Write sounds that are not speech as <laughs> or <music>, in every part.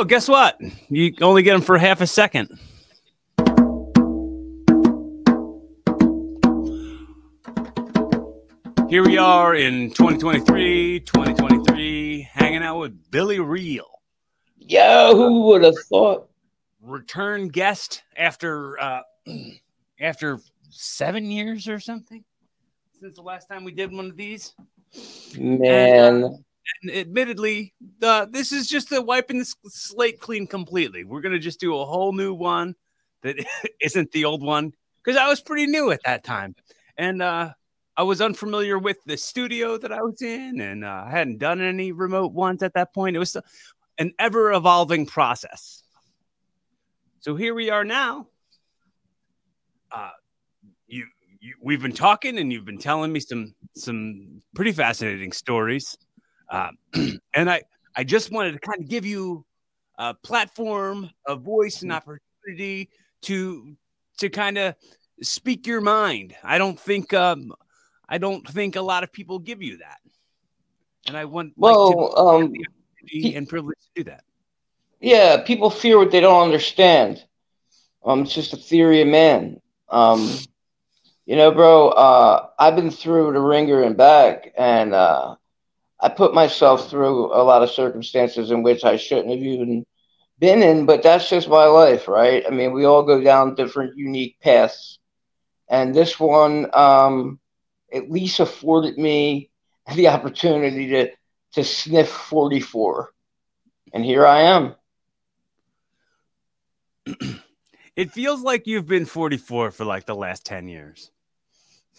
Oh, guess what? You only get them for half a second. Here we are in 2023, 2023, hanging out with Billy Reil. Yo, who would have thought? Return guest after uh <clears throat> after seven years or something since the last time we did one of these. Man. And, uh, and admittedly, this is just a wiping the slate clean completely. We're gonna just do a whole new one that <laughs> isn't the old one because I was pretty new at that time, and uh, I was unfamiliar with the studio that I was in, and uh, I hadn't done any remote ones at that point. It was an ever evolving process. So here we are now. Uh, you, you, we've been talking, and you've been telling me some some pretty fascinating stories. Um, <clears throat> and I, I just wanted to kind of give you a platform, a voice, an opportunity to to kind of speak your mind. I don't think um, I don't think a lot of people give you that, and I want like, Well, to um, opportunity and privilege to do that. yeah, people fear what they don't understand. Um, it's just a theory of man. Um, you know, bro, uh, I've been through the ringer and back, and uh, I put myself through a lot of circumstances in which I shouldn't have even been in, but that's just my life, right? I mean, we all go down different unique paths. And this one um, at least afforded me <laughs> the opportunity to, to sniff 44. And here I am. It feels like you've been 44 for like the last 10 years.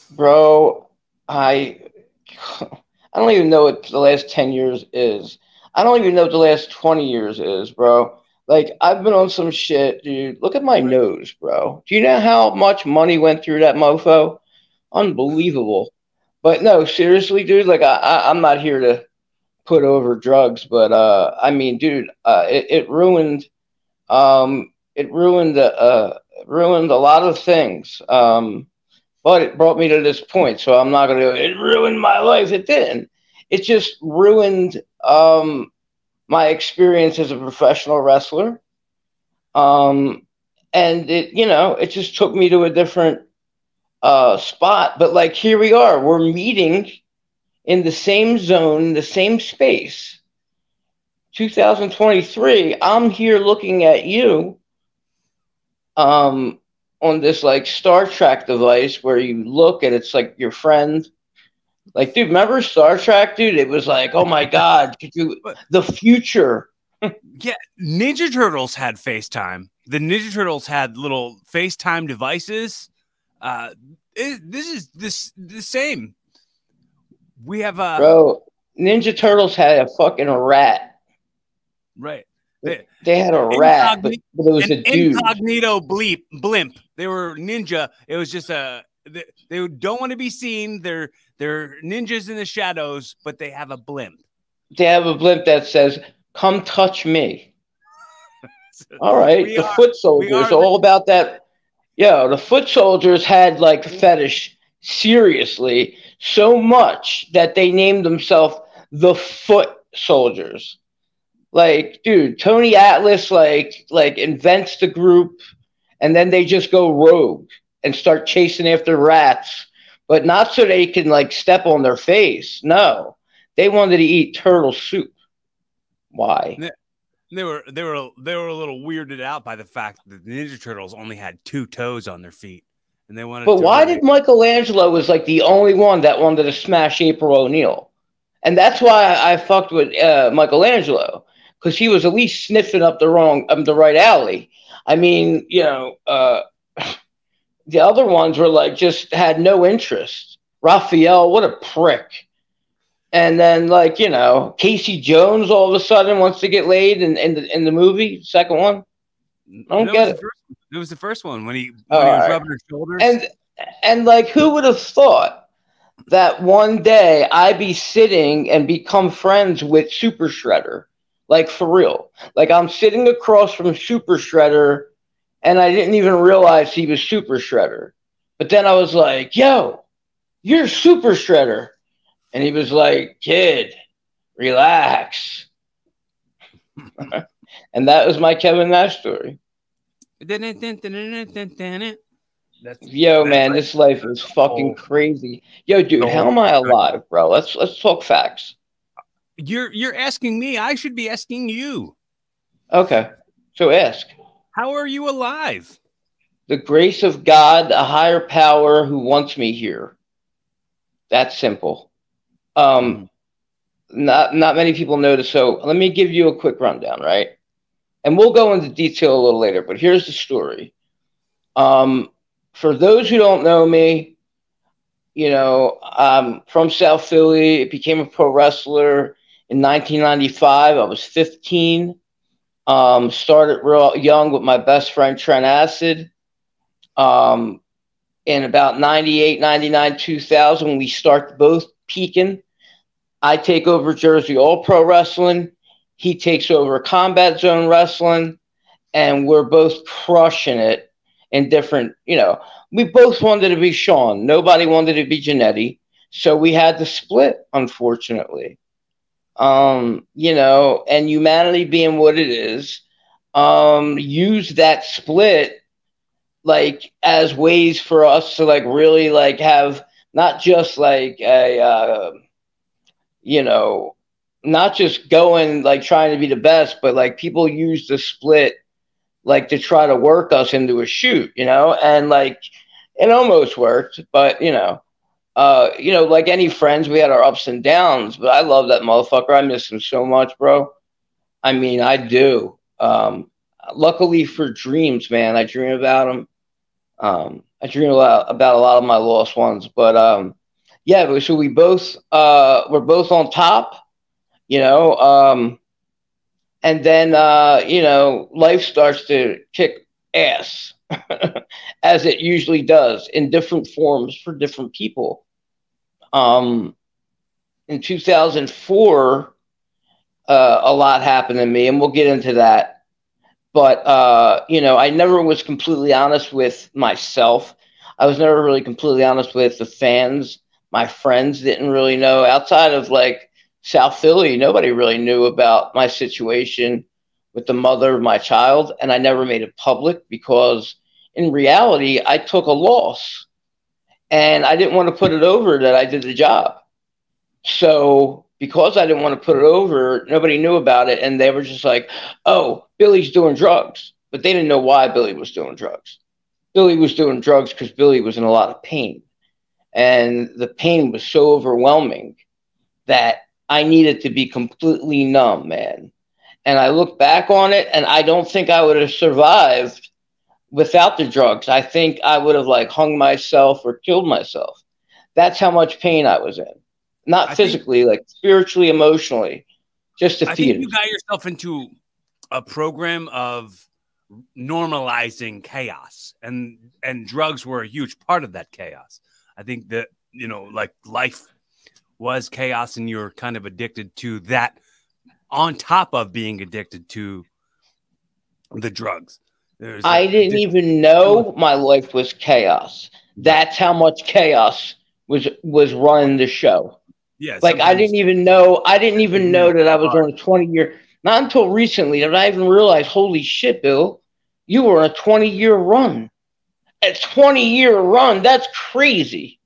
Bro, I <laughs> I don't even know what the last 10 years is. I don't even know what the last 20 years is, bro. Like I've been on some shit, dude. Look at my nose, bro. Do you know how much money went through that mofo? Unbelievable. But no, seriously, dude, like I, I I'm not here to put over drugs, but uh I mean, dude, uh it, it ruined um it ruined uh ruined a lot of things. Um but it brought me to this point. So I'm not gonna. It ruined my life. It didn't. It just ruined um, my experience as a professional wrestler. Um, and it, you know, it just took me to a different uh, spot. But like here we are. We're meeting in the same zone, the same space. 2023. I'm here looking at you. Um, on this like Star Trek device where you look and it's like your friend. Like, dude, remember Star Trek, dude? It was like, oh my god, could you the future? <laughs> Yeah, Ninja Turtles had FaceTime. The Ninja Turtles had little FaceTime devices. Uh, it, this is this the same. We have a Bro, Ninja Turtles had a fucking rat. right. They had a rat, but, but it was an a dude. incognito bleep blimp. They were ninja. It was just a they, they don't want to be seen. They're they're ninjas in the shadows, but they have a blimp. They have a blimp that says, "Come touch me." <laughs> All right, We the are- foot soldiers, all about that. Yeah, the foot soldiers had like fetish seriously so much that they named themselves the Foot Soldiers. Like, dude, Tony Atlas like like invents the group, and then they just go rogue and start chasing after rats, but not so they can like step on their face. No, they wanted to eat turtle soup. Why? They were they were they were a little weirded out by the fact that the Ninja Turtles only had two toes on their feet, and they wanted. But why did Michelangelo was like the only one that wanted to smash April O'Neil, and that's why I fucked with uh, Michelangelo because he was at least sniffing up the wrong um, the right alley. I mean, you know, uh, <sighs> the other ones were like just had no interest. Raphael, what a prick. And then, like you know, Casey Jones all of a sudden wants to get laid in, in the in the movie, second one. I don't get it. first- It was the first one when he when he was right. rubbing her shoulders. And and like who would have thought that one day I'd be sitting and become friends with Super Shredder? Like for real. Like I'm sitting across from Super Shredder and I didn't even realize he was Super Shredder. But then I was like, yo, you're Super Shredder. And he was like, kid, relax. <laughs> And that was my Kevin Nash story. That's, Yo, that's man, like- this life is fucking crazy. Yo, dude, how am I alive, bro? Let's let's talk facts. You're you're asking me. I should be asking you. Okay. So ask. How are you alive? The grace of God, a higher power who wants me here. That's simple. Um not not many people notice. So let me give you a quick rundown, right? And we'll go into detail a little later, but here's the story. Um, for those who don't know me, you know, I'm from South Philly. Became a pro wrestler in 1995. I was 15. Um, started real young with my best friend Trent Acid. Um, in about 98, 99, 2000, we start both peaking. I take over Jersey All Pro Wrestling. He takes over Combat Zone Wrestling, and we're both crushing it in different, you know, we both wanted to be Shawn. Nobody wanted to be Jannetty. So we had to split, unfortunately. Um, you know, and humanity being what it is, um, use that split like as ways for us to like really like have not just like a uh, you know not just going like trying to be the best but like people use the split like to try to work us into a shoot you know? And like it almost worked but you know uh you know like any friends we had our ups and downs but i love that motherfucker. I miss him so much bro. I mean i do. Um luckily for dreams man i dream about him. Um, I dream a lot about a lot of my lost ones, but um, yeah. but So we both uh, we're both on top, you know, um, and then uh, you know life starts to kick ass, <laughs> as it usually does in different forms for different people. Um, in 2004, uh, a lot happened to me, and we'll get into that but uh, you know, I never was completely honest with myself. I was never really completely honest with the fans. My friends didn't really know outside of like South Philly. Nobody really knew about my situation with the mother of my child, and I never made it public because in reality, I took a loss, and I didn't want to put it over that I did the job. So because I didn't want to put it over, nobody knew about it, and they were just like, "Oh, Billy's doing drugs," but they didn't know why Billy was doing drugs. Billy was doing drugs because Billy was in a lot of pain, and the pain was so overwhelming that I needed to be completely numb, man. And I look back on it, and I don't think I would have survived without the drugs. I think I would have like hung myself or killed myself. That's how much pain I was in not I think- physically, like spiritually, emotionally, just I think you got yourself into a program of normalizing chaos, and and drugs were a huge part of that chaos. I think that you know, like life was chaos, and you're kind of addicted to that. On top of being addicted to the drugs, There's I a- didn't even know my life was chaos. That's how much chaos was was running the show. Yeah, Like I didn't even know. I didn't even know that I was on a twenty year. Not until recently did I even realize. Holy shit, Bill! You were on a twenty year run. A twenty year run. That's crazy.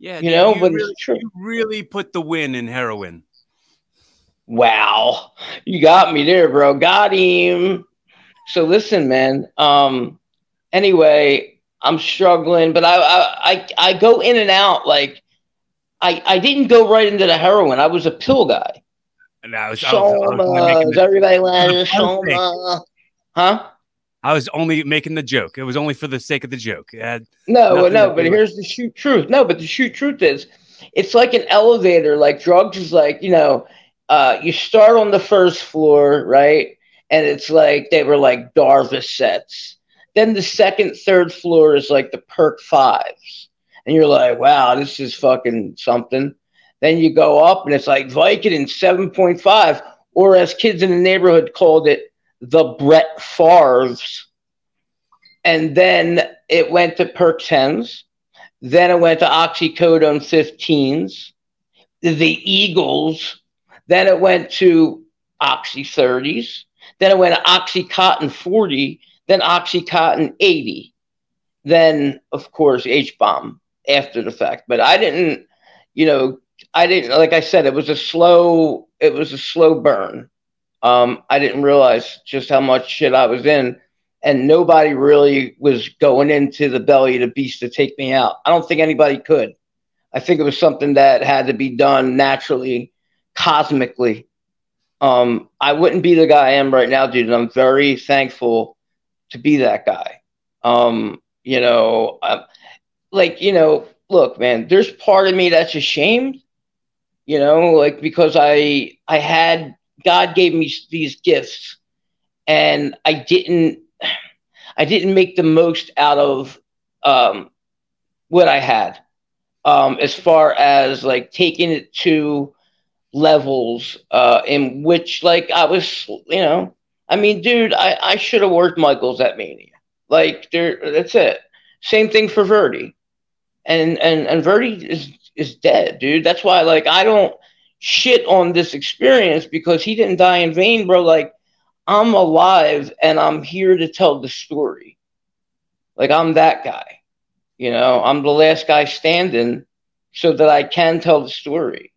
Yeah, you dude, know, but it's true. You really put the win in heroin. Wow, you got me there, bro. Got him. So listen, man. Um. Anyway, I'm struggling, but I I I, I go in and out. Like, I I didn't go right into the heroin. I was a pill guy. And I was, I was, I was only making the, Everybody the. Soma. Huh? I was only making the joke. It was only for the sake of the joke. No, no, but here's the shoot truth. No, but the shoot truth is it's like an elevator. Like drugs is like, you know, uh, you start on the first floor, right? And it's like they were like Darvocets. Then the second, third floor is like the perk fives. And you're like, wow, this is fucking something. Then you go up and it's like Vicodin 7.5, or as kids in the neighborhood called it, the Brett Favres. And then it went to perk 10s. Then it went to oxycodone 15s, the Eagles. Then it went to oxy 30s. Then it went Oxycontin 40, then Oxycontin 80, then of course H bomb after the fact. But I didn't, you know, I didn't like I said, it was a slow, it was a slow burn. Um, I didn't realize just how much shit I was in, and nobody really was going into the belly of the beast to take me out. I don't think anybody could. I think it was something that had to be done naturally, cosmically. Um, I wouldn't be the guy I am right now, dude. And I'm very thankful to be that guy. Um, you know, I'm, like, you know, look, man, there's part of me that's ashamed, you know, like because I I had God gave me these gifts and I didn't I didn't make the most out of um, what I had. Um, as far as like taking it to levels uh, in which like I was, you know, I mean, dude, I, I should have worked Michaels at Mania. Like there, that's it. Same thing for Verdi, and and and Verdi is is dead, dude. That's why like I don't shit on this experience because he didn't die in vain, bro. Like I'm alive and I'm here to tell the story. Like I'm that guy. You know, I'm the last guy standing so that I can tell the story.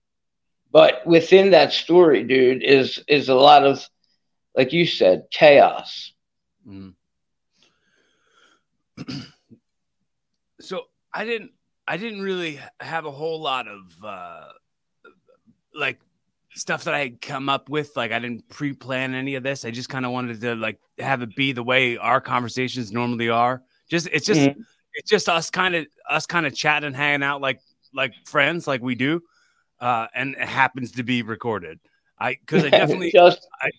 But within that story, dude, is is a lot of like you said, chaos. Mm. <clears throat> so I didn't I didn't really have a whole lot of uh like stuff that I had come up with. Like I didn't pre-plan any of this. I just kind of wanted to like have it be the way our conversations normally are. Just it's just mm-hmm. it's just us kind of us kind of chatting, hanging out like like friends, like we do. Uh, and it happens to be recorded. I because I <laughs> definitely just... I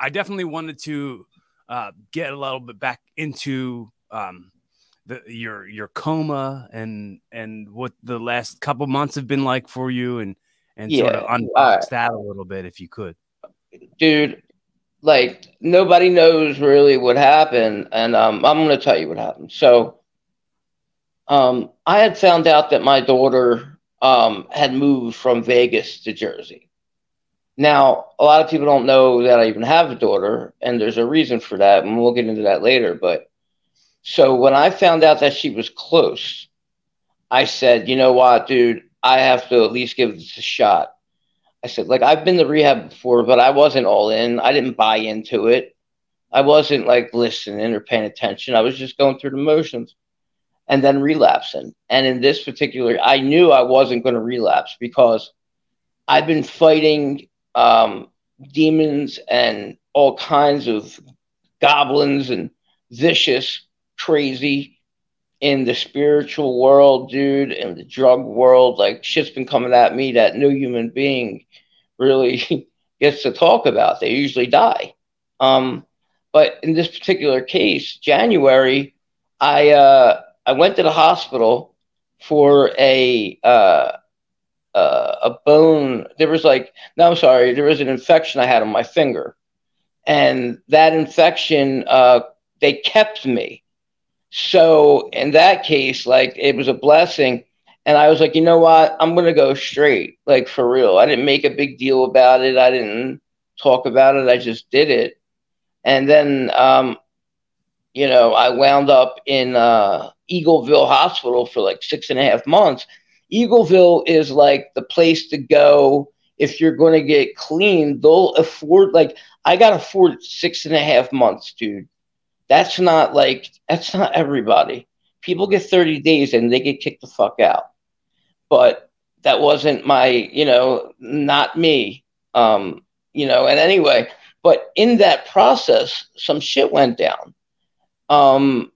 I definitely wanted to uh, get a little bit back into um, the, your your coma and and what the last couple months have been like for you and and yeah, sort of unbox uh, that a little bit if you could. Dude, like nobody knows really what happened, and um, I'm going to tell you what happened. So, um, I had found out that my daughter um, had moved from Vegas to Jersey. Now, a lot of people don't know that I even have a daughter, and there's a reason for that, and we'll get into that later. But so when I found out that she was close, I said, you know what, dude, I have to at least give this a shot. I said, like, I've been to rehab before, but I wasn't all in. I didn't buy into it. I wasn't like listening or paying attention. I was just going through the motions and then relapsing. And in this particular, I knew I wasn't going to relapse because I've been fighting um, demons and all kinds of goblins and vicious, crazy in the spiritual world, dude, in the drug world, like shit's been coming at me that no human being really <laughs> gets to talk about. They usually die. Um, but in this particular case, January, I uh, I went to the hospital for a uh, uh, a bone. There was like no, I'm sorry, there was an infection I had on my finger, and that infection uh, they kept me so in that case, like it was a blessing. And I was like, you know what? I'm to go straight, like for real. I didn't make a big deal about it. I didn't talk about it. I just did it. And then, um, you know, I wound up in uh, Eagleville Hospital for like six and a half months. Eagleville is like the place to go if you're going to get clean. They'll afford, like, I got afford six and a half months, dude. That's not like that's not everybody. People get 30 days and they get kicked the fuck out. But that wasn't my, you know, not me. Um, you know, and anyway, but in that process, some shit went down. Um,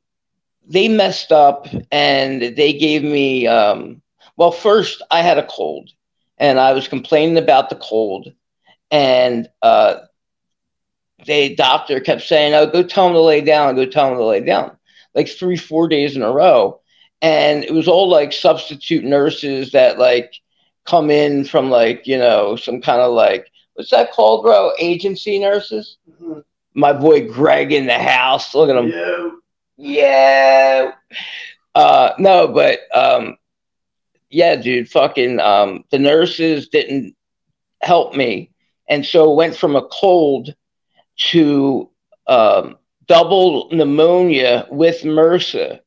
they messed up and they gave me um, well first i had a cold and i was complaining about the cold and uh, the doctor kept saying, "Oh, go tell him to lay down. Go tell him to lay down." Like three, four days in a row, and it was all like substitute nurses that like come in from like you know some kind of like what's that called, bro? Agency nurses. Mm-hmm. My boy Greg in the house. Look at him. Yeah. Yeah. Uh, no, but um, yeah, dude. Fucking um, the nurses didn't help me, and so went from a cold to um, double pneumonia with MRSA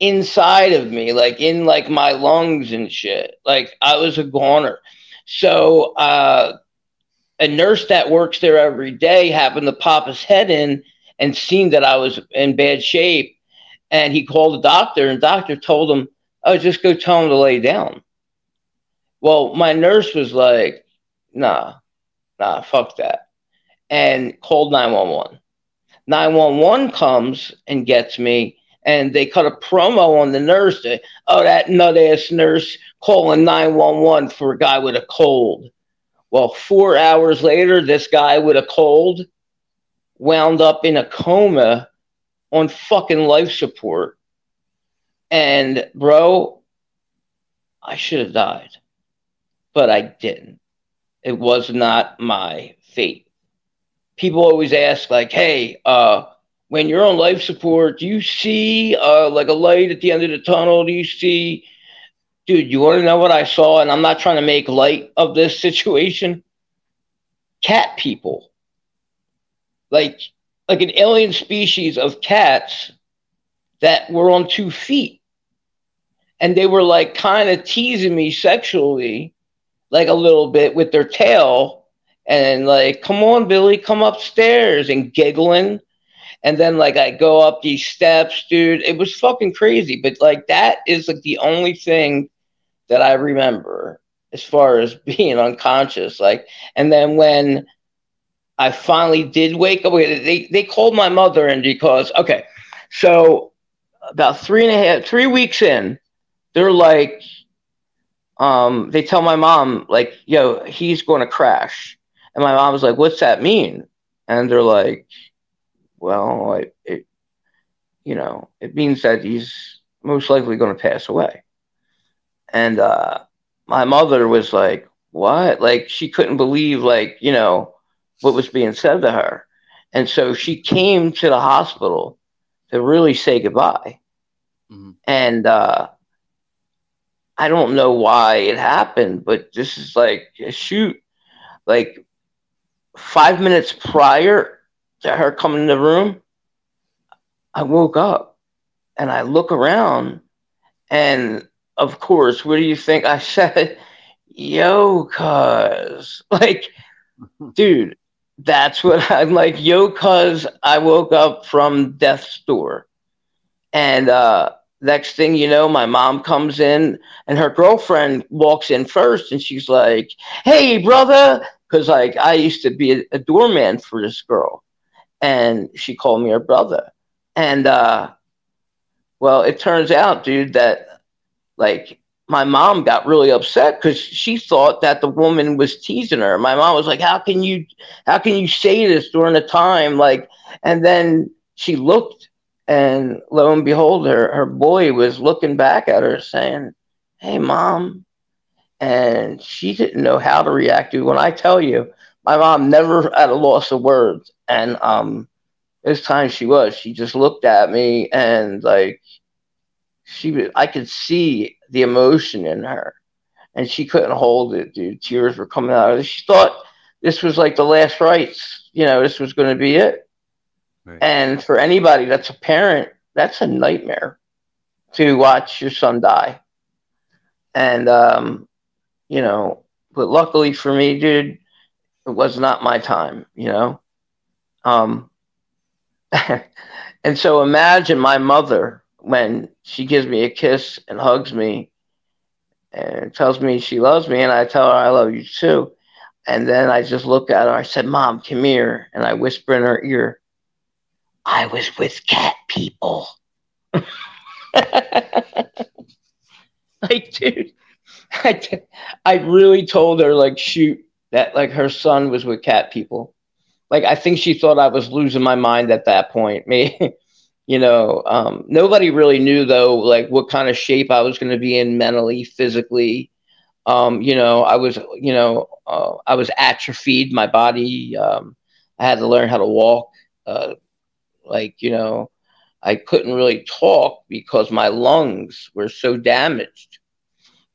inside of me, like in like my lungs and shit. Like I was a goner. So uh, a nurse that works there every day happened to pop his head in and seen that I was in bad shape. And he called the doctor, and the doctor told him, Oh, just go tell him to lay down. Well, my nurse was like, Nah, nah, fuck that. And called 911. 911 comes and gets me, and they cut a promo on the nurse. That, oh, that nut ass nurse calling 911 for a guy with a cold. Well, four hours later, this guy with a cold wound up in a coma on fucking life support. And, bro, I should have died, but I didn't. It was not my fate. People always ask, like, hey, uh, when you're on life support, do you see uh, like a light at the end of the tunnel? Do you see dude, you want to know what I saw? And I'm not trying to make light of this <laughs> situation. Cat people, like like an alien species of cats that were on two feet, and they were like kind of teasing me sexually, like a little bit with their tail, and like, come on, Billy, come upstairs, and giggling. And then like I go up these steps, dude. It was fucking crazy. But like that is like the only thing that I remember as far as <laughs> being unconscious. Like, and then when I finally did wake up, they, they called my mother in because, okay, so about three and a half, three weeks in, they're like, um, they tell my mom, like, yo, he's going to crash. And my mom was like, what's that mean? And they're like, well, it, it you know, it means that he's most likely going to pass away. And uh, my mother was like, what? Like she couldn't believe like, you know, what was being said to her. And so she came to the hospital to really say goodbye. Mm-hmm. And uh, I don't know why it happened, but this is like a shoot. Like five minutes prior to her coming in the room, I woke up and I look around and of course, what do you think? I <laughs> said, yo, cuz. Like, <laughs> dude, that's what <laughs> I'm like, yo, cuz I woke up from death's door. And uh, next thing you know, my mom comes in and her girlfriend walks in first and she's like, hey, brother. Because like I used to be a, a doorman for this girl. And she called me her brother. And uh, well, it turns out, dude, that like my mom got really upset because she thought that the woman was teasing her. My mom was like, "How can you, how can you say this during a time like?" And then she looked, and lo and behold, her her boy was looking back at her, saying, "Hey, mom," and she didn't know how to react to. When I tell you, my mom never at a loss of words, and um, this time she was. She just looked at me and like she was, I could see the emotion in her and she couldn't hold it, dude. Tears were coming out of her. She thought this was like the last rites, you know, this was going to be it. Right. And for anybody that's a parent, that's a nightmare to watch your son die. And, um, you know, but luckily for me, dude, it was not my time, you know? Um, <laughs> and so imagine my mother when she gives me a kiss and hugs me and tells me she loves me, and I tell her I love you too. And then I just look at her. I said, Mom, come here. And I whisper in her ear, I was with cat people. <laughs> like, dude, I, t- I really told her, like, shoot, that like her son was with cat people. Like, I think she thought I was losing my mind at that point. <laughs> Me, you know um, nobody really knew though like what kind of shape i was going to be in mentally physically. Um, you know i was you know uh, i was atrophied. My body um, i had to learn how to walk. Uh, like you know i couldn't really talk because my lungs were so damaged.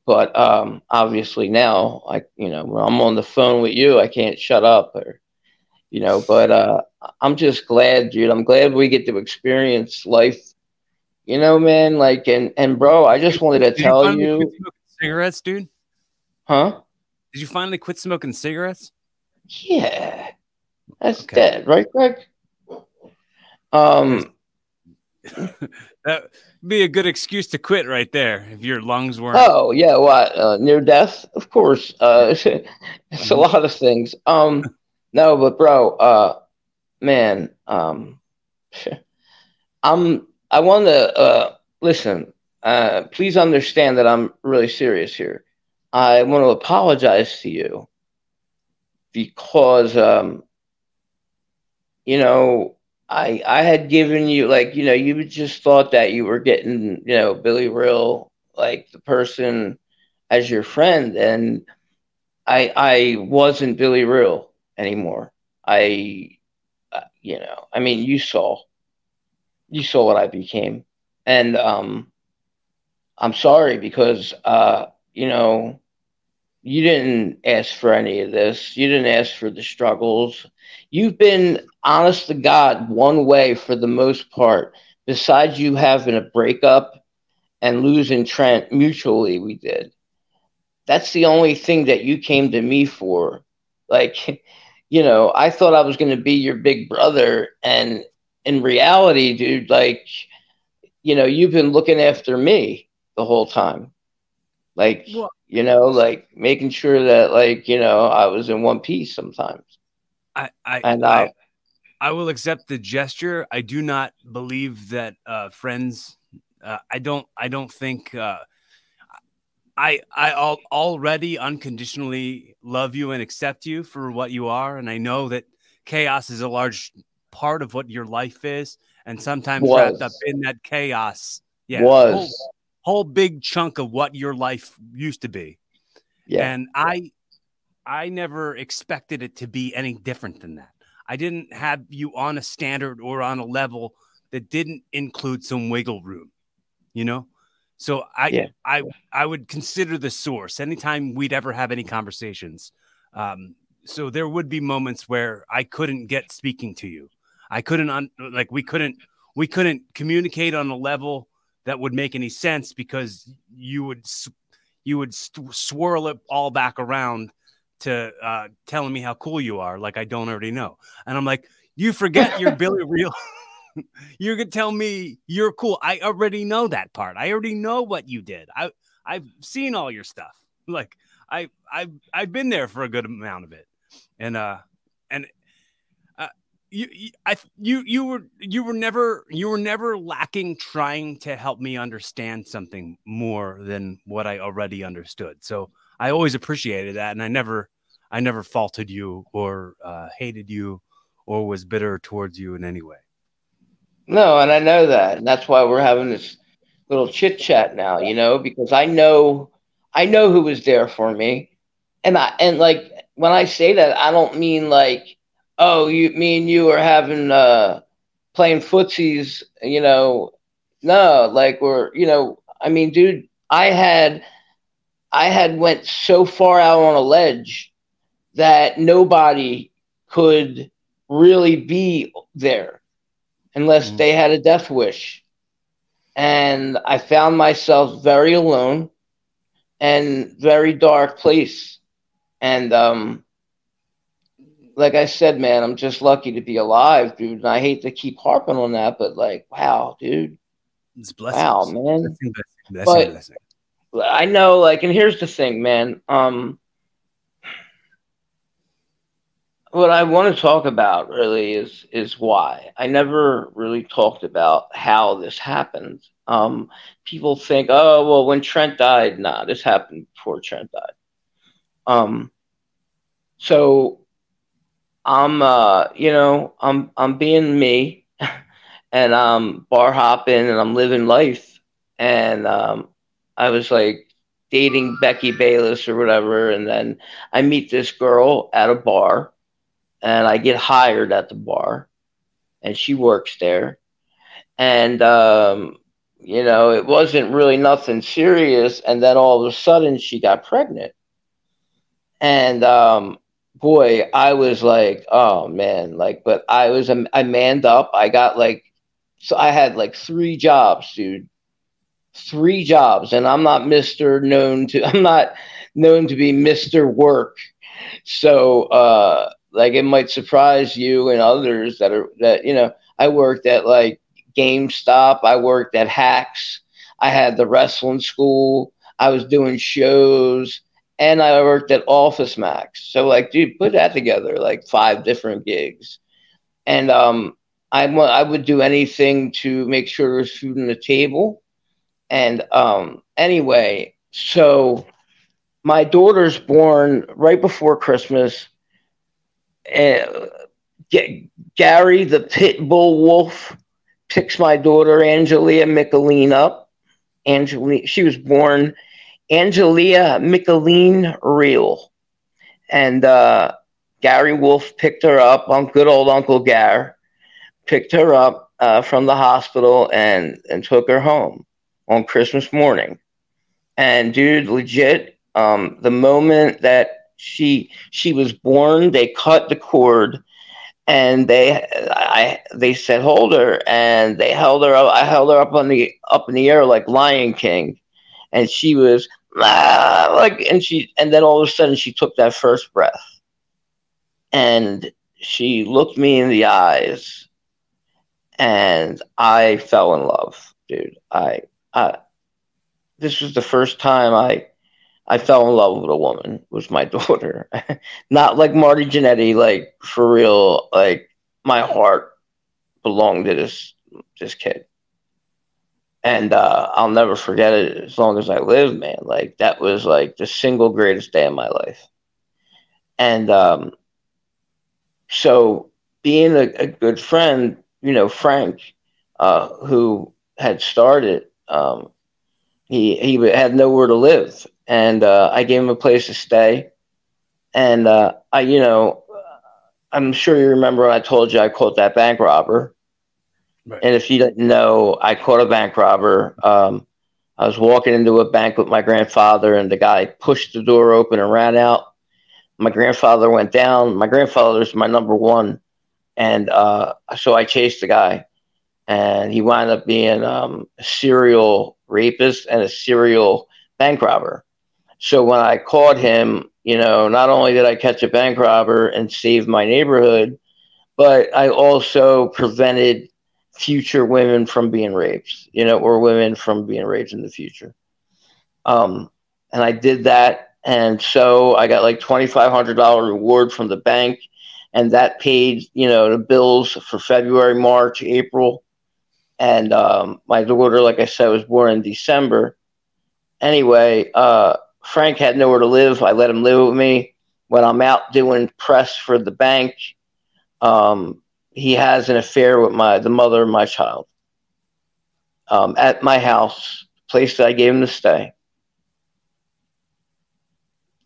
But um, obviously now i you know when i'm on the phone with you i can't shut up or you know. But uh, I'm just glad, dude. I'm glad we get to experience life. You know, man. Like, and and bro, I just wanted to Did tell you, you, finally quit smoking cigarettes, dude. huh? Did you finally quit smoking cigarettes? Yeah, that's Okay. dead, right, Greg? Um, <laughs> That would be a good excuse to quit right there if your lungs weren't. oh yeah, what uh, near death? Of course, uh, <laughs> it's a lot of things. Um, no, but bro, uh, man, um, <laughs> I'm. I want to uh, listen. Uh, please understand that I'm really serious here. I want to apologize to you because, um, you know, I I had given you like you know you just thought that you were getting you know Billy Reil like the person as your friend and I I wasn't Billy Reil anymore. I uh, you know I mean you saw you saw what I became and um I'm sorry because uh you know you didn't ask for any of this. You didn't ask for the struggles. You've been honest to God one way for the most part. Besides you having a breakup and losing Trent mutually, we did. That's the only thing that you came to me for. Like, you know, I thought I was going to be your big brother. And in reality, dude, like, you know, you've been looking after me the whole time. Like, Well- you know, like making sure that, like, you know, I was in one piece sometimes. I, I, And, I, uh, I will accept the gesture. I do not believe that uh, friends. Uh, I don't. I don't think. Uh, I I al- already unconditionally love you and accept you for what you are, and I know that chaos is a large part of what your life is, and sometimes Was. wrapped up in that chaos, yeah, was. whole, whole big chunk of what your life used to be. Yeah. And I I never expected it to be any different than that. I didn't have you on a standard or on a level that didn't include some wiggle room, you know? So I Yeah. I I would consider the source anytime we'd ever have any conversations. Um, so there would be moments where I couldn't get speaking to you. I couldn't un- like we couldn't we couldn't communicate on a level that would make any sense because you would you would swirl it all back around to uh, telling me how cool you are, like I don't already know. And I'm like, you forget you're Billy <laughs> Reil. <laughs> <laughs> you're gonna tell me you're cool. I already know that part. I already know what you did. I I've seen all your stuff. <laughs> Like I I I've been there for a good amount of it, and uh and uh you you I you you were you were never you were never lacking trying to help me understand something more than what I already understood. So I always appreciated that, and I never I never faulted you or uh, hated you or was bitter towards you in any way. No, and I know that. And that's why we're having this little chit chat now, you know, because I know I know who was there for me. And I and like when I say that, I don't mean like, oh, you me and you are having uh playing footsies, you know. No, like we're you know, I mean, dude, I had I had went so far out on a ledge that nobody could really be there unless Mhm. they had a death wish. And I found myself very alone and very dark place. And um like I said, man, I'm just lucky to be alive, dude. And I hate to keep harping on that, but like, wow, dude. It's Wow, blessings. man. Blessing, blessing, blessing, But- I know, like, and here's the thing, man. Um, what I want to talk about really is is why. I never really talked about how this happened. Um, people think, oh, well, when Trent died, nah, this happened before Trent died. Um, so I'm, uh, you know, I'm I'm being me, <laughs> and I'm bar hopping and I'm living life, and um, I was like dating Becky Bayless or whatever, and then I meet this girl at a bar, and I get hired at the bar, and she works there, and um, you know it wasn't really nothing serious, and then all of a sudden she got pregnant, and um, boy, I was like, oh man, like, but I was, I manned up. I got like, so I had like three jobs, dude. Three jobs. And I'm not Mr. known to, <laughs> I'm not known to be Mr. Work. So, uh, like it might surprise you and others that are, that, you know, I worked at like GameStop. I worked at Hacks. I had the wrestling school. I was doing shows and I worked at Office Max. So like, dude, put that together, like five different gigs, and um, I I would do anything to make sure there's food on the table, and um, anyway, so my daughter's born right before Christmas. And Gary, the pit bull wolf, picks my daughter Angelia Mickaleen up. Angelia, she was born Angelia Mickaleen Reil. And uh, Gary Wolfe picked her up on good old Uncle Gar, picked her up uh, from the hospital and, and took her home on Christmas morning. And dude, legit, um, the moment that she she was born, they cut the cord and they I they said hold her and they held her up. I held her up on the up in the air like Lion King, and she was ah, like, and she, and then all of a sudden she took that first breath, and she looked me in the eyes, and I fell in love, dude. I, I, this was the first time I, I fell in love with a woman. Was my <laughs> daughter, not like Marty Jannetty, like for real. Like my heart belonged to this this kid and uh, I'll never forget it as long as I live, man. Like that was like the single greatest day of my life. And um, so, being a, a, good friend, you know, Frank, uh, who had started, um, he he had nowhere to live, and uh, I gave him a place to stay. And uh, I, you know, I'm sure you remember I told you I caught that bank robber Right. And if you didn't know, I caught a bank robber. Um, I was walking into a bank with my grandfather, and the guy pushed the door open and ran out. My grandfather went down. My grandfather is my number one, and uh, so I chased the guy, and he wound up being um, a serial rapist and a serial bank robber. So when I caught him, you know, not only did I catch a bank robber and save my neighborhood, but I also prevented future women from being raped, you know, or women from being raped in the future. Um, and I did that. And so I got like $2,500 reward from the bank. And that paid, you know, the bills for February, March, April. And um, my daughter, like I said, was born in December. Anyway, uh, Frank had nowhere to live. I let him live with me. When I'm out doing press for the bank, um, he has an affair with my the mother of my child um, at my house, place that I gave him to stay,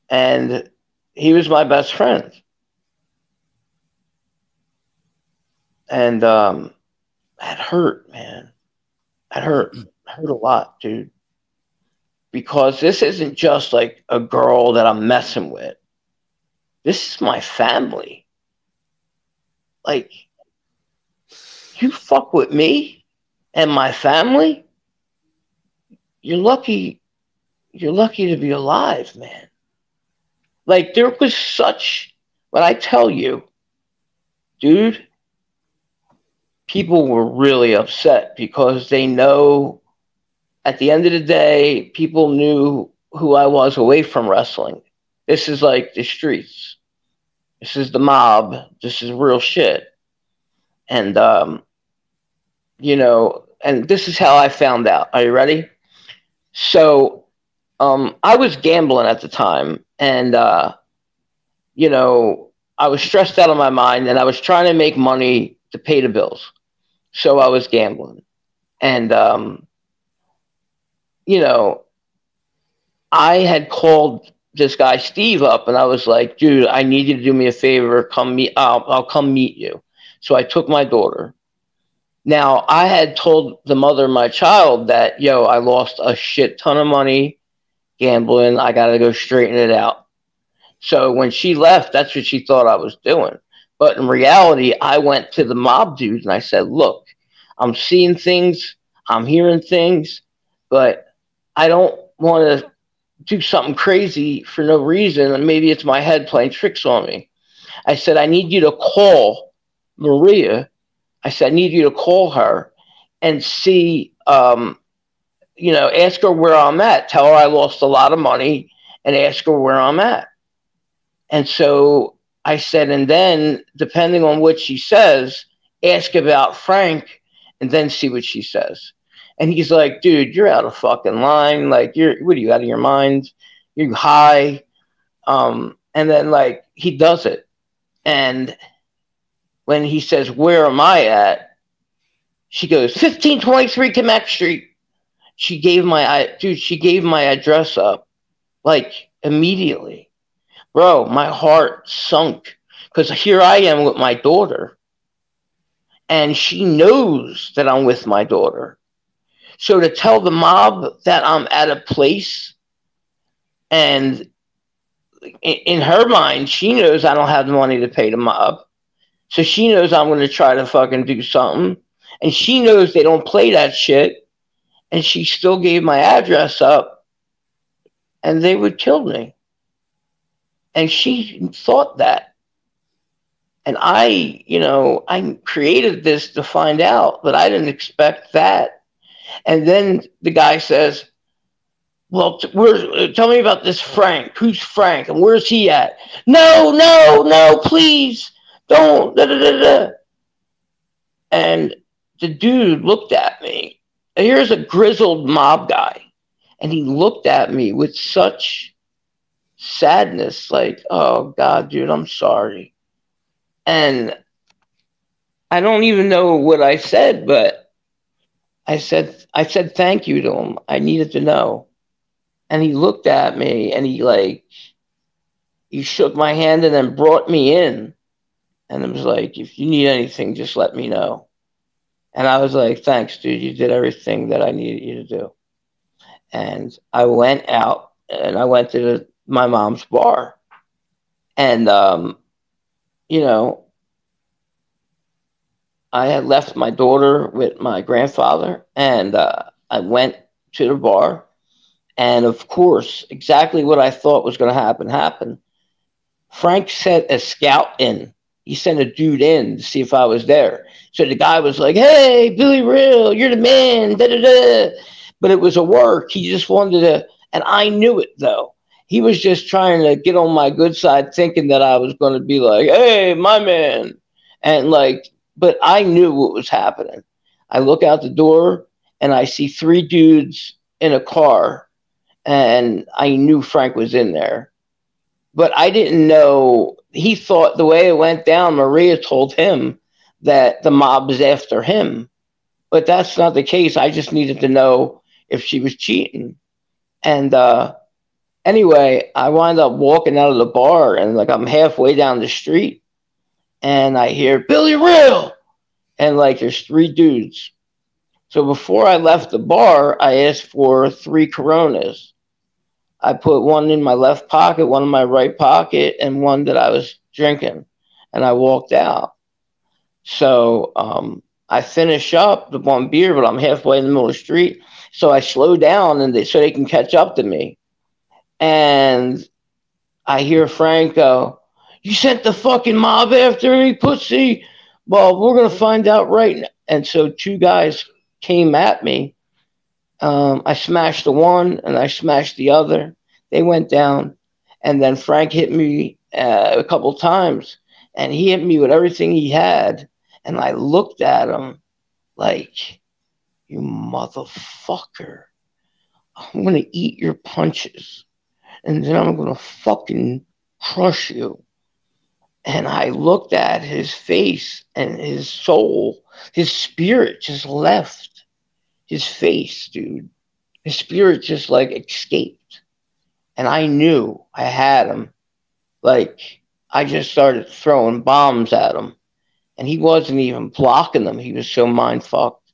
and he was my best friend, and um, that hurt, man. That hurt, hurt a lot, dude. Because this isn't just like a girl that I'm messing with. This is my family. Like you fuck with me and my family, you're lucky. You're lucky to be alive, man. Like there was such when I tell you, dude, people were really upset because they know at the end of the day, people knew who I was away from wrestling. This is like the streets. This is the mob. This is real shit. And um, you know, and this is how I found out. Are you ready? So, um, I was gambling at the time, and uh, you know, I was stressed out of my mind, and I was trying to make money to pay the bills. So I was gambling, and um, you know, I had called this guy Steve up, and I was like, "Dude, I need you to do me a favor. Come meet. I'll, I'll come meet you." So I took my daughter now, I had told the mother of my child that, yo, I lost a shit ton of money gambling. I got to go straighten it out. So when she left, that's what she thought I was doing. But in reality, I went to the mob dudes and I said, look, I'm seeing things, I'm hearing things, but I don't want to do something crazy for no reason. And maybe it's my head playing tricks on me. I said, I need you to call Maria. I said, I need you to call her and see, um, you know, ask her where I'm at. Tell her I lost a lot of money and ask her where I'm at. And so I said, and then depending on what she says, ask about Frank and then see what she says. And he's like, dude, you're out of fucking line. Like, you're, what are you out of your mind? You're high. Um, and then, like, he does it. And when he says, where am I at? She goes, 1523 Kamek Street. She gave my, dude, she gave my address up like immediately. Bro, my heart sunk because here I am with my daughter. And she knows that I'm with my daughter. So to tell the mob that I'm at a place and in her mind, she knows I don't have the money to pay the mob. So she knows I'm going to try to fucking do something. And she knows they don't play that shit. And she still gave my address up and they would kill me. And she thought that. And I, you know, I created this to find out, but I didn't expect that. And then the guy says, well, tell me about this Frank. Who's Frank? And where's he at? No, no, no, please don't. Da, da, da. And the dude looked at me. Here's a grizzled mob guy. And he looked at me with such sadness, like, oh God, dude, I'm sorry. And I don't even know what I said, but I said I said thank you to him. I needed to know. And he looked at me and he like he shook my hand and then brought me in. And it was like, if you need anything, just let me know. And I was like, thanks, dude. You did everything that I needed you to do. And I went out and I went to the my mom's bar. And, um, you know, I had left my daughter with my grandfather and uh, I went to the bar. And of course, exactly what I thought was going to happen happened. Frank sent a scout in. He sent a dude in to see if I was there. So the guy was like, "Hey, Billy Reil, you're the man." Da, da, da. But it was a work. He just wanted to, and I knew it though he was just trying to get on my good side, thinking that I was going to be like, hey, my man. And like, but I knew what was happening. I look out the door and I see three dudes in a car, and I knew Frank was in there. But I didn't know. He thought the way it went down, Maria told him that the mob was after him. But that's not the case. I just needed to know if she was cheating. And uh, anyway, I wind up walking out of the bar and like I'm halfway down the street and I hear Billy Reil and like there's three dudes. So before I left the bar, I asked for three coronas. I put one in my left pocket, one in my right pocket, and one that I was drinking. And I walked out. So um, I finish up the one beer, but I'm halfway in the middle of the street. So I slow down and they, so they can catch up to me and I hear Frank go, You sent the fucking mob after me, pussy. Well, we're to find out right now. And so two guys came at me. Um, I smashed the one and I smashed the other. They went down. And then Frank hit me uh, a couple times and he hit me with everything he had. And I looked at him like, You motherfucker. I'm to eat your punches and then I'm to fucking crush you. And I looked at his face and his soul, his spirit just left his face, dude. His spirit just like escaped. And I knew I had him. Like, I just started throwing bombs at him. And he wasn't even blocking them. He was so mind fucked.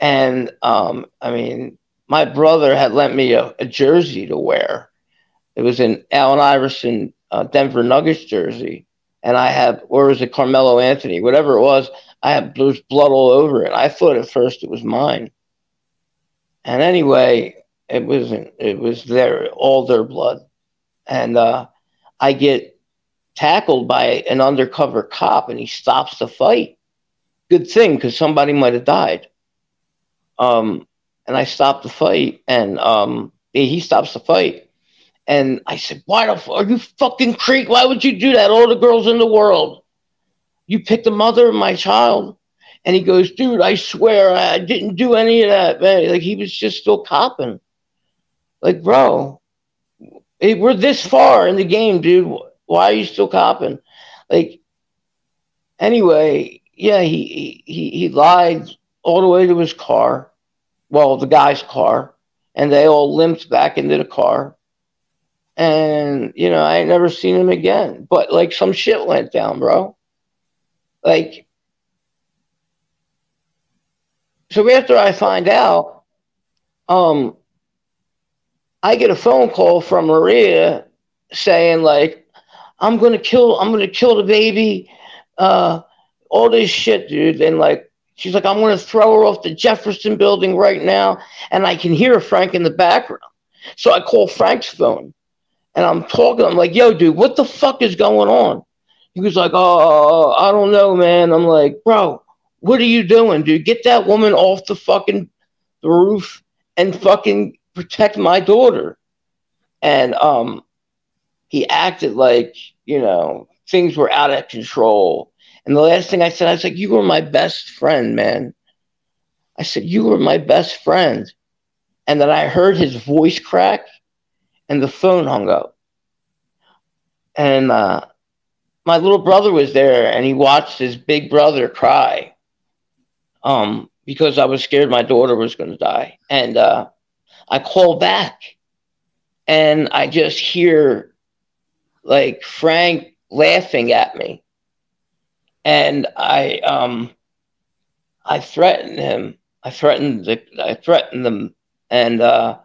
And um, I mean, my brother had lent me a, a jersey to wear it was an Allen Iverson uh, Denver Nuggets jersey, and I have, or was it Carmelo Anthony, whatever it was, I have there's blood all over it. I thought at first it was mine, and anyway, it wasn't. It was their all their blood, and uh, I get tackled by an undercover cop, and he stops the fight. Good thing because somebody might have died. Um, and I stopped the fight, and um, he stops the fight. And I said, "Why the f- are you fucking creep? Why would you do that? All the girls in the world, you picked the mother of my child." And he goes, "Dude, I swear I didn't do any of that, man." Like he was just still copping. Like, bro, we're this far in the game, dude. Why are you still copping? Like, anyway, yeah, he he he lied all the way to his car. Well, the guy's car and they all limped back into the car. And, you know, I never seen him again. But like some shit went down, bro. Like, so after I find out, um, I get a phone call from Maria saying like, I'm gonna kill, I'm gonna kill the baby, uh, all this shit, dude. And like, She's like, I'm going to throw her off the Jefferson building right now. And I can hear Frank in the background. So I call Frank's phone and I'm talking. I'm like, yo, dude, what the fuck is going on? He was like, oh, I don't know, man. I'm like, bro, what are you doing, dude? Get that woman off the fucking the roof and fucking protect my daughter. And um, he acted like, you know, things were out of control and the last thing I said, I was like, You were my best friend, man. I said, You were my best friend. And then I heard his voice crack and the phone hung up. And uh, my little brother was there and he watched his big brother cry um, because I was scared my daughter was going to die. And uh, I called back and I just hear like Frank laughing at me and I um I threatened him. I threatened the I threatened them, and uh,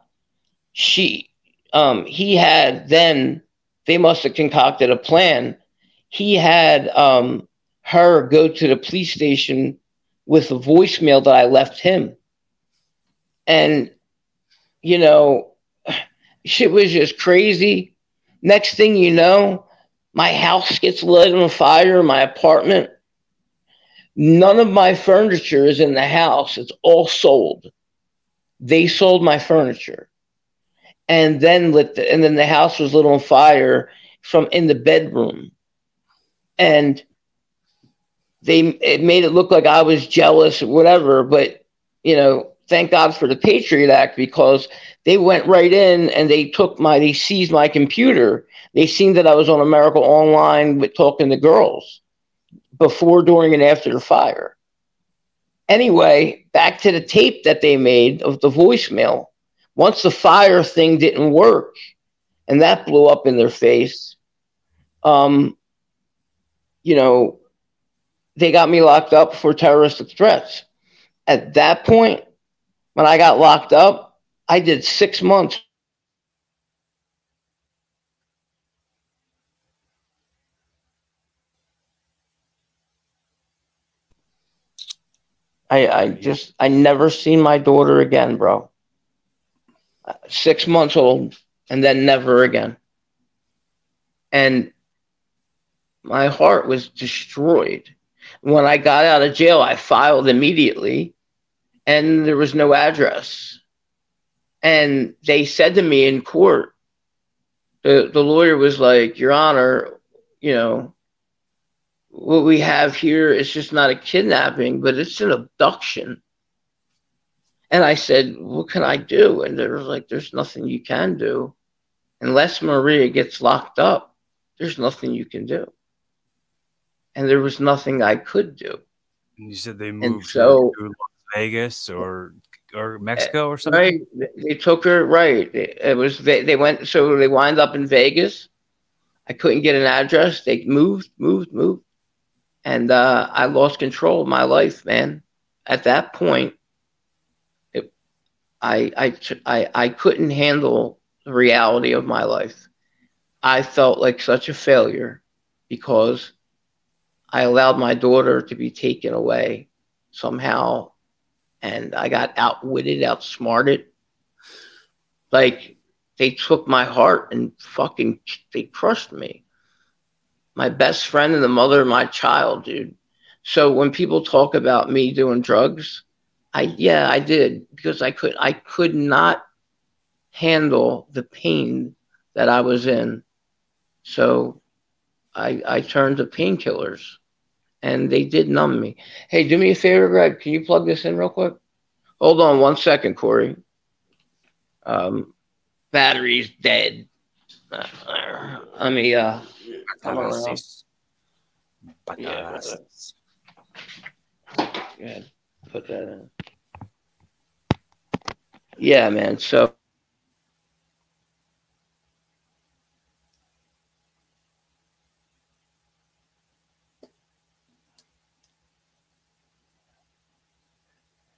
she um he had then they must have concocted a plan. He had um her go to the police station with a voicemail that I left him, and you know, <sighs> shit was just crazy. Next thing you know, my house gets lit on fire, my apartment. None of my furniture is in the house. It's all sold. They sold my furniture. And then lit the, and then the house was lit on fire from in the bedroom. And they it made it look like I was jealous or whatever, but you know, thank God for the Patriot Act because they went right in and they took my they seized my computer they seen that I was on America Online with talking to girls before, during, and after the fire. Anyway, back to the tape that they made of the voicemail. Once the fire thing didn't work and that blew up in their face, um, you know, they got me locked up for terroristic threats. At that point, when I got locked up, I did six months I, I just I never seen my daughter again, bro. Six months old, and then never again. And my heart was destroyed. When I got out of jail, I filed immediately, and there was no address. And they said to me in court, the, the lawyer was like, Your Honor, you know, what we have here is just not a kidnapping, but it's an abduction. And I said, What can I do? And they were like, There's nothing you can do. Unless Maria gets locked up, there's nothing you can do. And there was nothing I could do. And you said they moved so, to Las Vegas or or Mexico or something? Right. They took her, right. It was, they, they went, so they wind up in Vegas. I couldn't get an address. They moved, moved, moved and uh, I lost control of my life, man. At that point, I, I, I, I couldn't handle the reality of my life. I felt like such a failure because I allowed my daughter to be taken away somehow and I got outwitted, outsmarted. Like they took my heart and fucking they crushed me. My best friend and the mother of my child, dude. So when people talk about me doing drugs, I yeah, I did because I could I could not handle the pain that I was in. So I I turned to painkillers and they did numb me. Hey, do me a favor, Greg. Can you plug this in real quick? Hold on one second, Cory. Um, battery's dead. Let me uh yeah, put that in. Yeah, man. So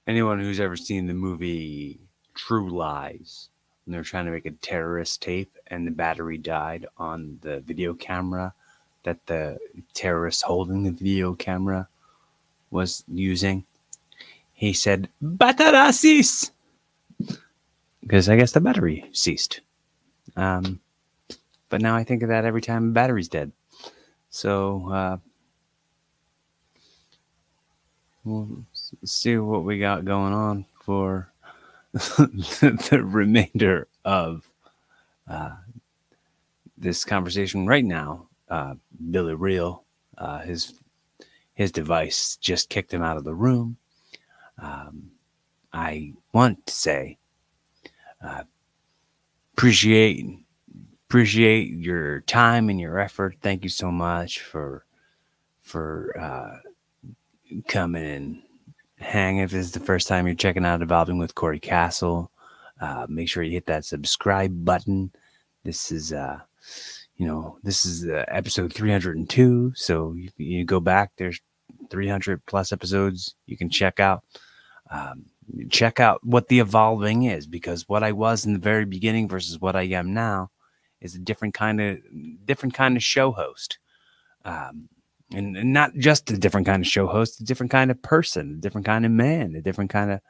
anyone who's ever seen the movie True Lies, and they're trying to make a terrorist tape, and the battery died on the video camera that the terrorist holding the video camera was using. He said, Batarasis! Because I guess the battery ceased. Um, but now I think of that every time a battery's dead. So, uh, we'll see what we got going on for <laughs> the remainder of uh, this conversation right now. Uh, Billy Reil, uh, his his device just kicked him out of the room. Um, I want to say uh, appreciate appreciate your time and your effort. Thank you so much for for uh, coming and hang if this is the first time you're checking out Evolving with Cory Kastle. Uh, make sure you hit that subscribe button. This is, uh, you know, this is uh, episode 302. So you, you, go back, there's 300 plus episodes you can check out. Um, check out what the evolving is because what I was in the very beginning versus what I am now is a different kind of different kind of show host. Um, and, not just a different kind of show host, a different kind of person, a different kind of man, a different kind of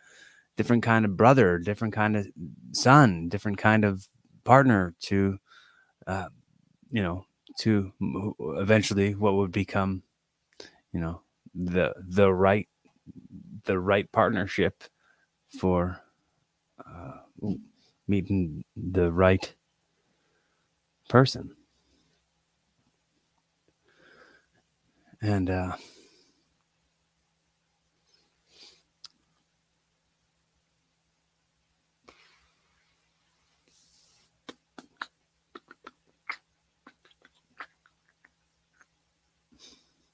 different kind of brother, different kind of son, different kind of partner to, uh, you know, to eventually what would become, you know, the the right the right partnership for uh, meeting the right person. And uh,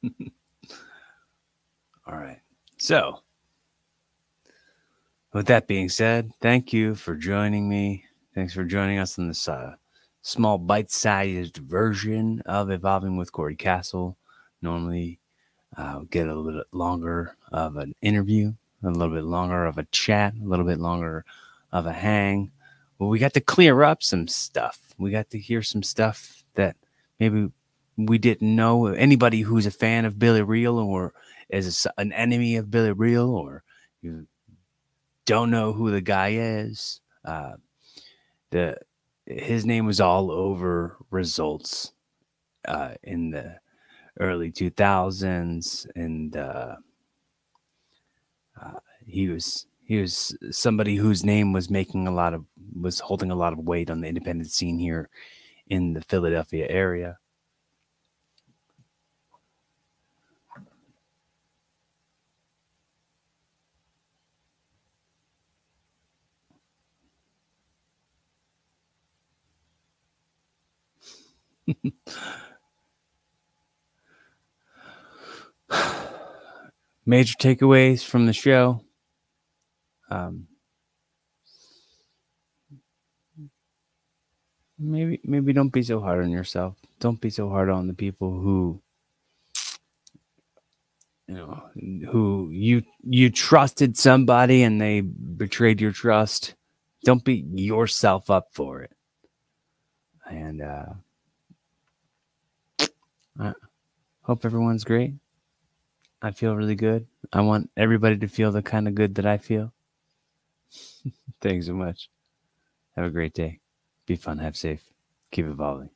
<laughs> All right. So, with that being said, thank you for joining me. Thanks for joining us in this uh, small bite sized version of Evolving with Cory Kastle normally uh, get a little bit longer of an interview, a little bit longer of a chat, a little bit longer of a hang. Well, we got to clear up some stuff. We got to hear some stuff that maybe we didn't know. Anybody who's a fan of Billy Reil or is an enemy of Billy Reil or you don't know who the guy is, uh, the his name was all over results uh, in the early 2000s and uh, uh, he was he was somebody whose name was making a lot of was holding a lot of weight on the independent scene here in the Philadelphia area. <sighs> major takeaways from the show. Um, maybe maybe don't be so hard on yourself. Don't be so hard on the people who you know who you you trusted somebody and they betrayed your trust. Don't beat yourself up for it. And uh I hope everyone's great. I feel really good. I want everybody to feel the kind of good that I feel. <laughs> Thanks so much. Have a great day. Be fun. Have safe. Keep evolving.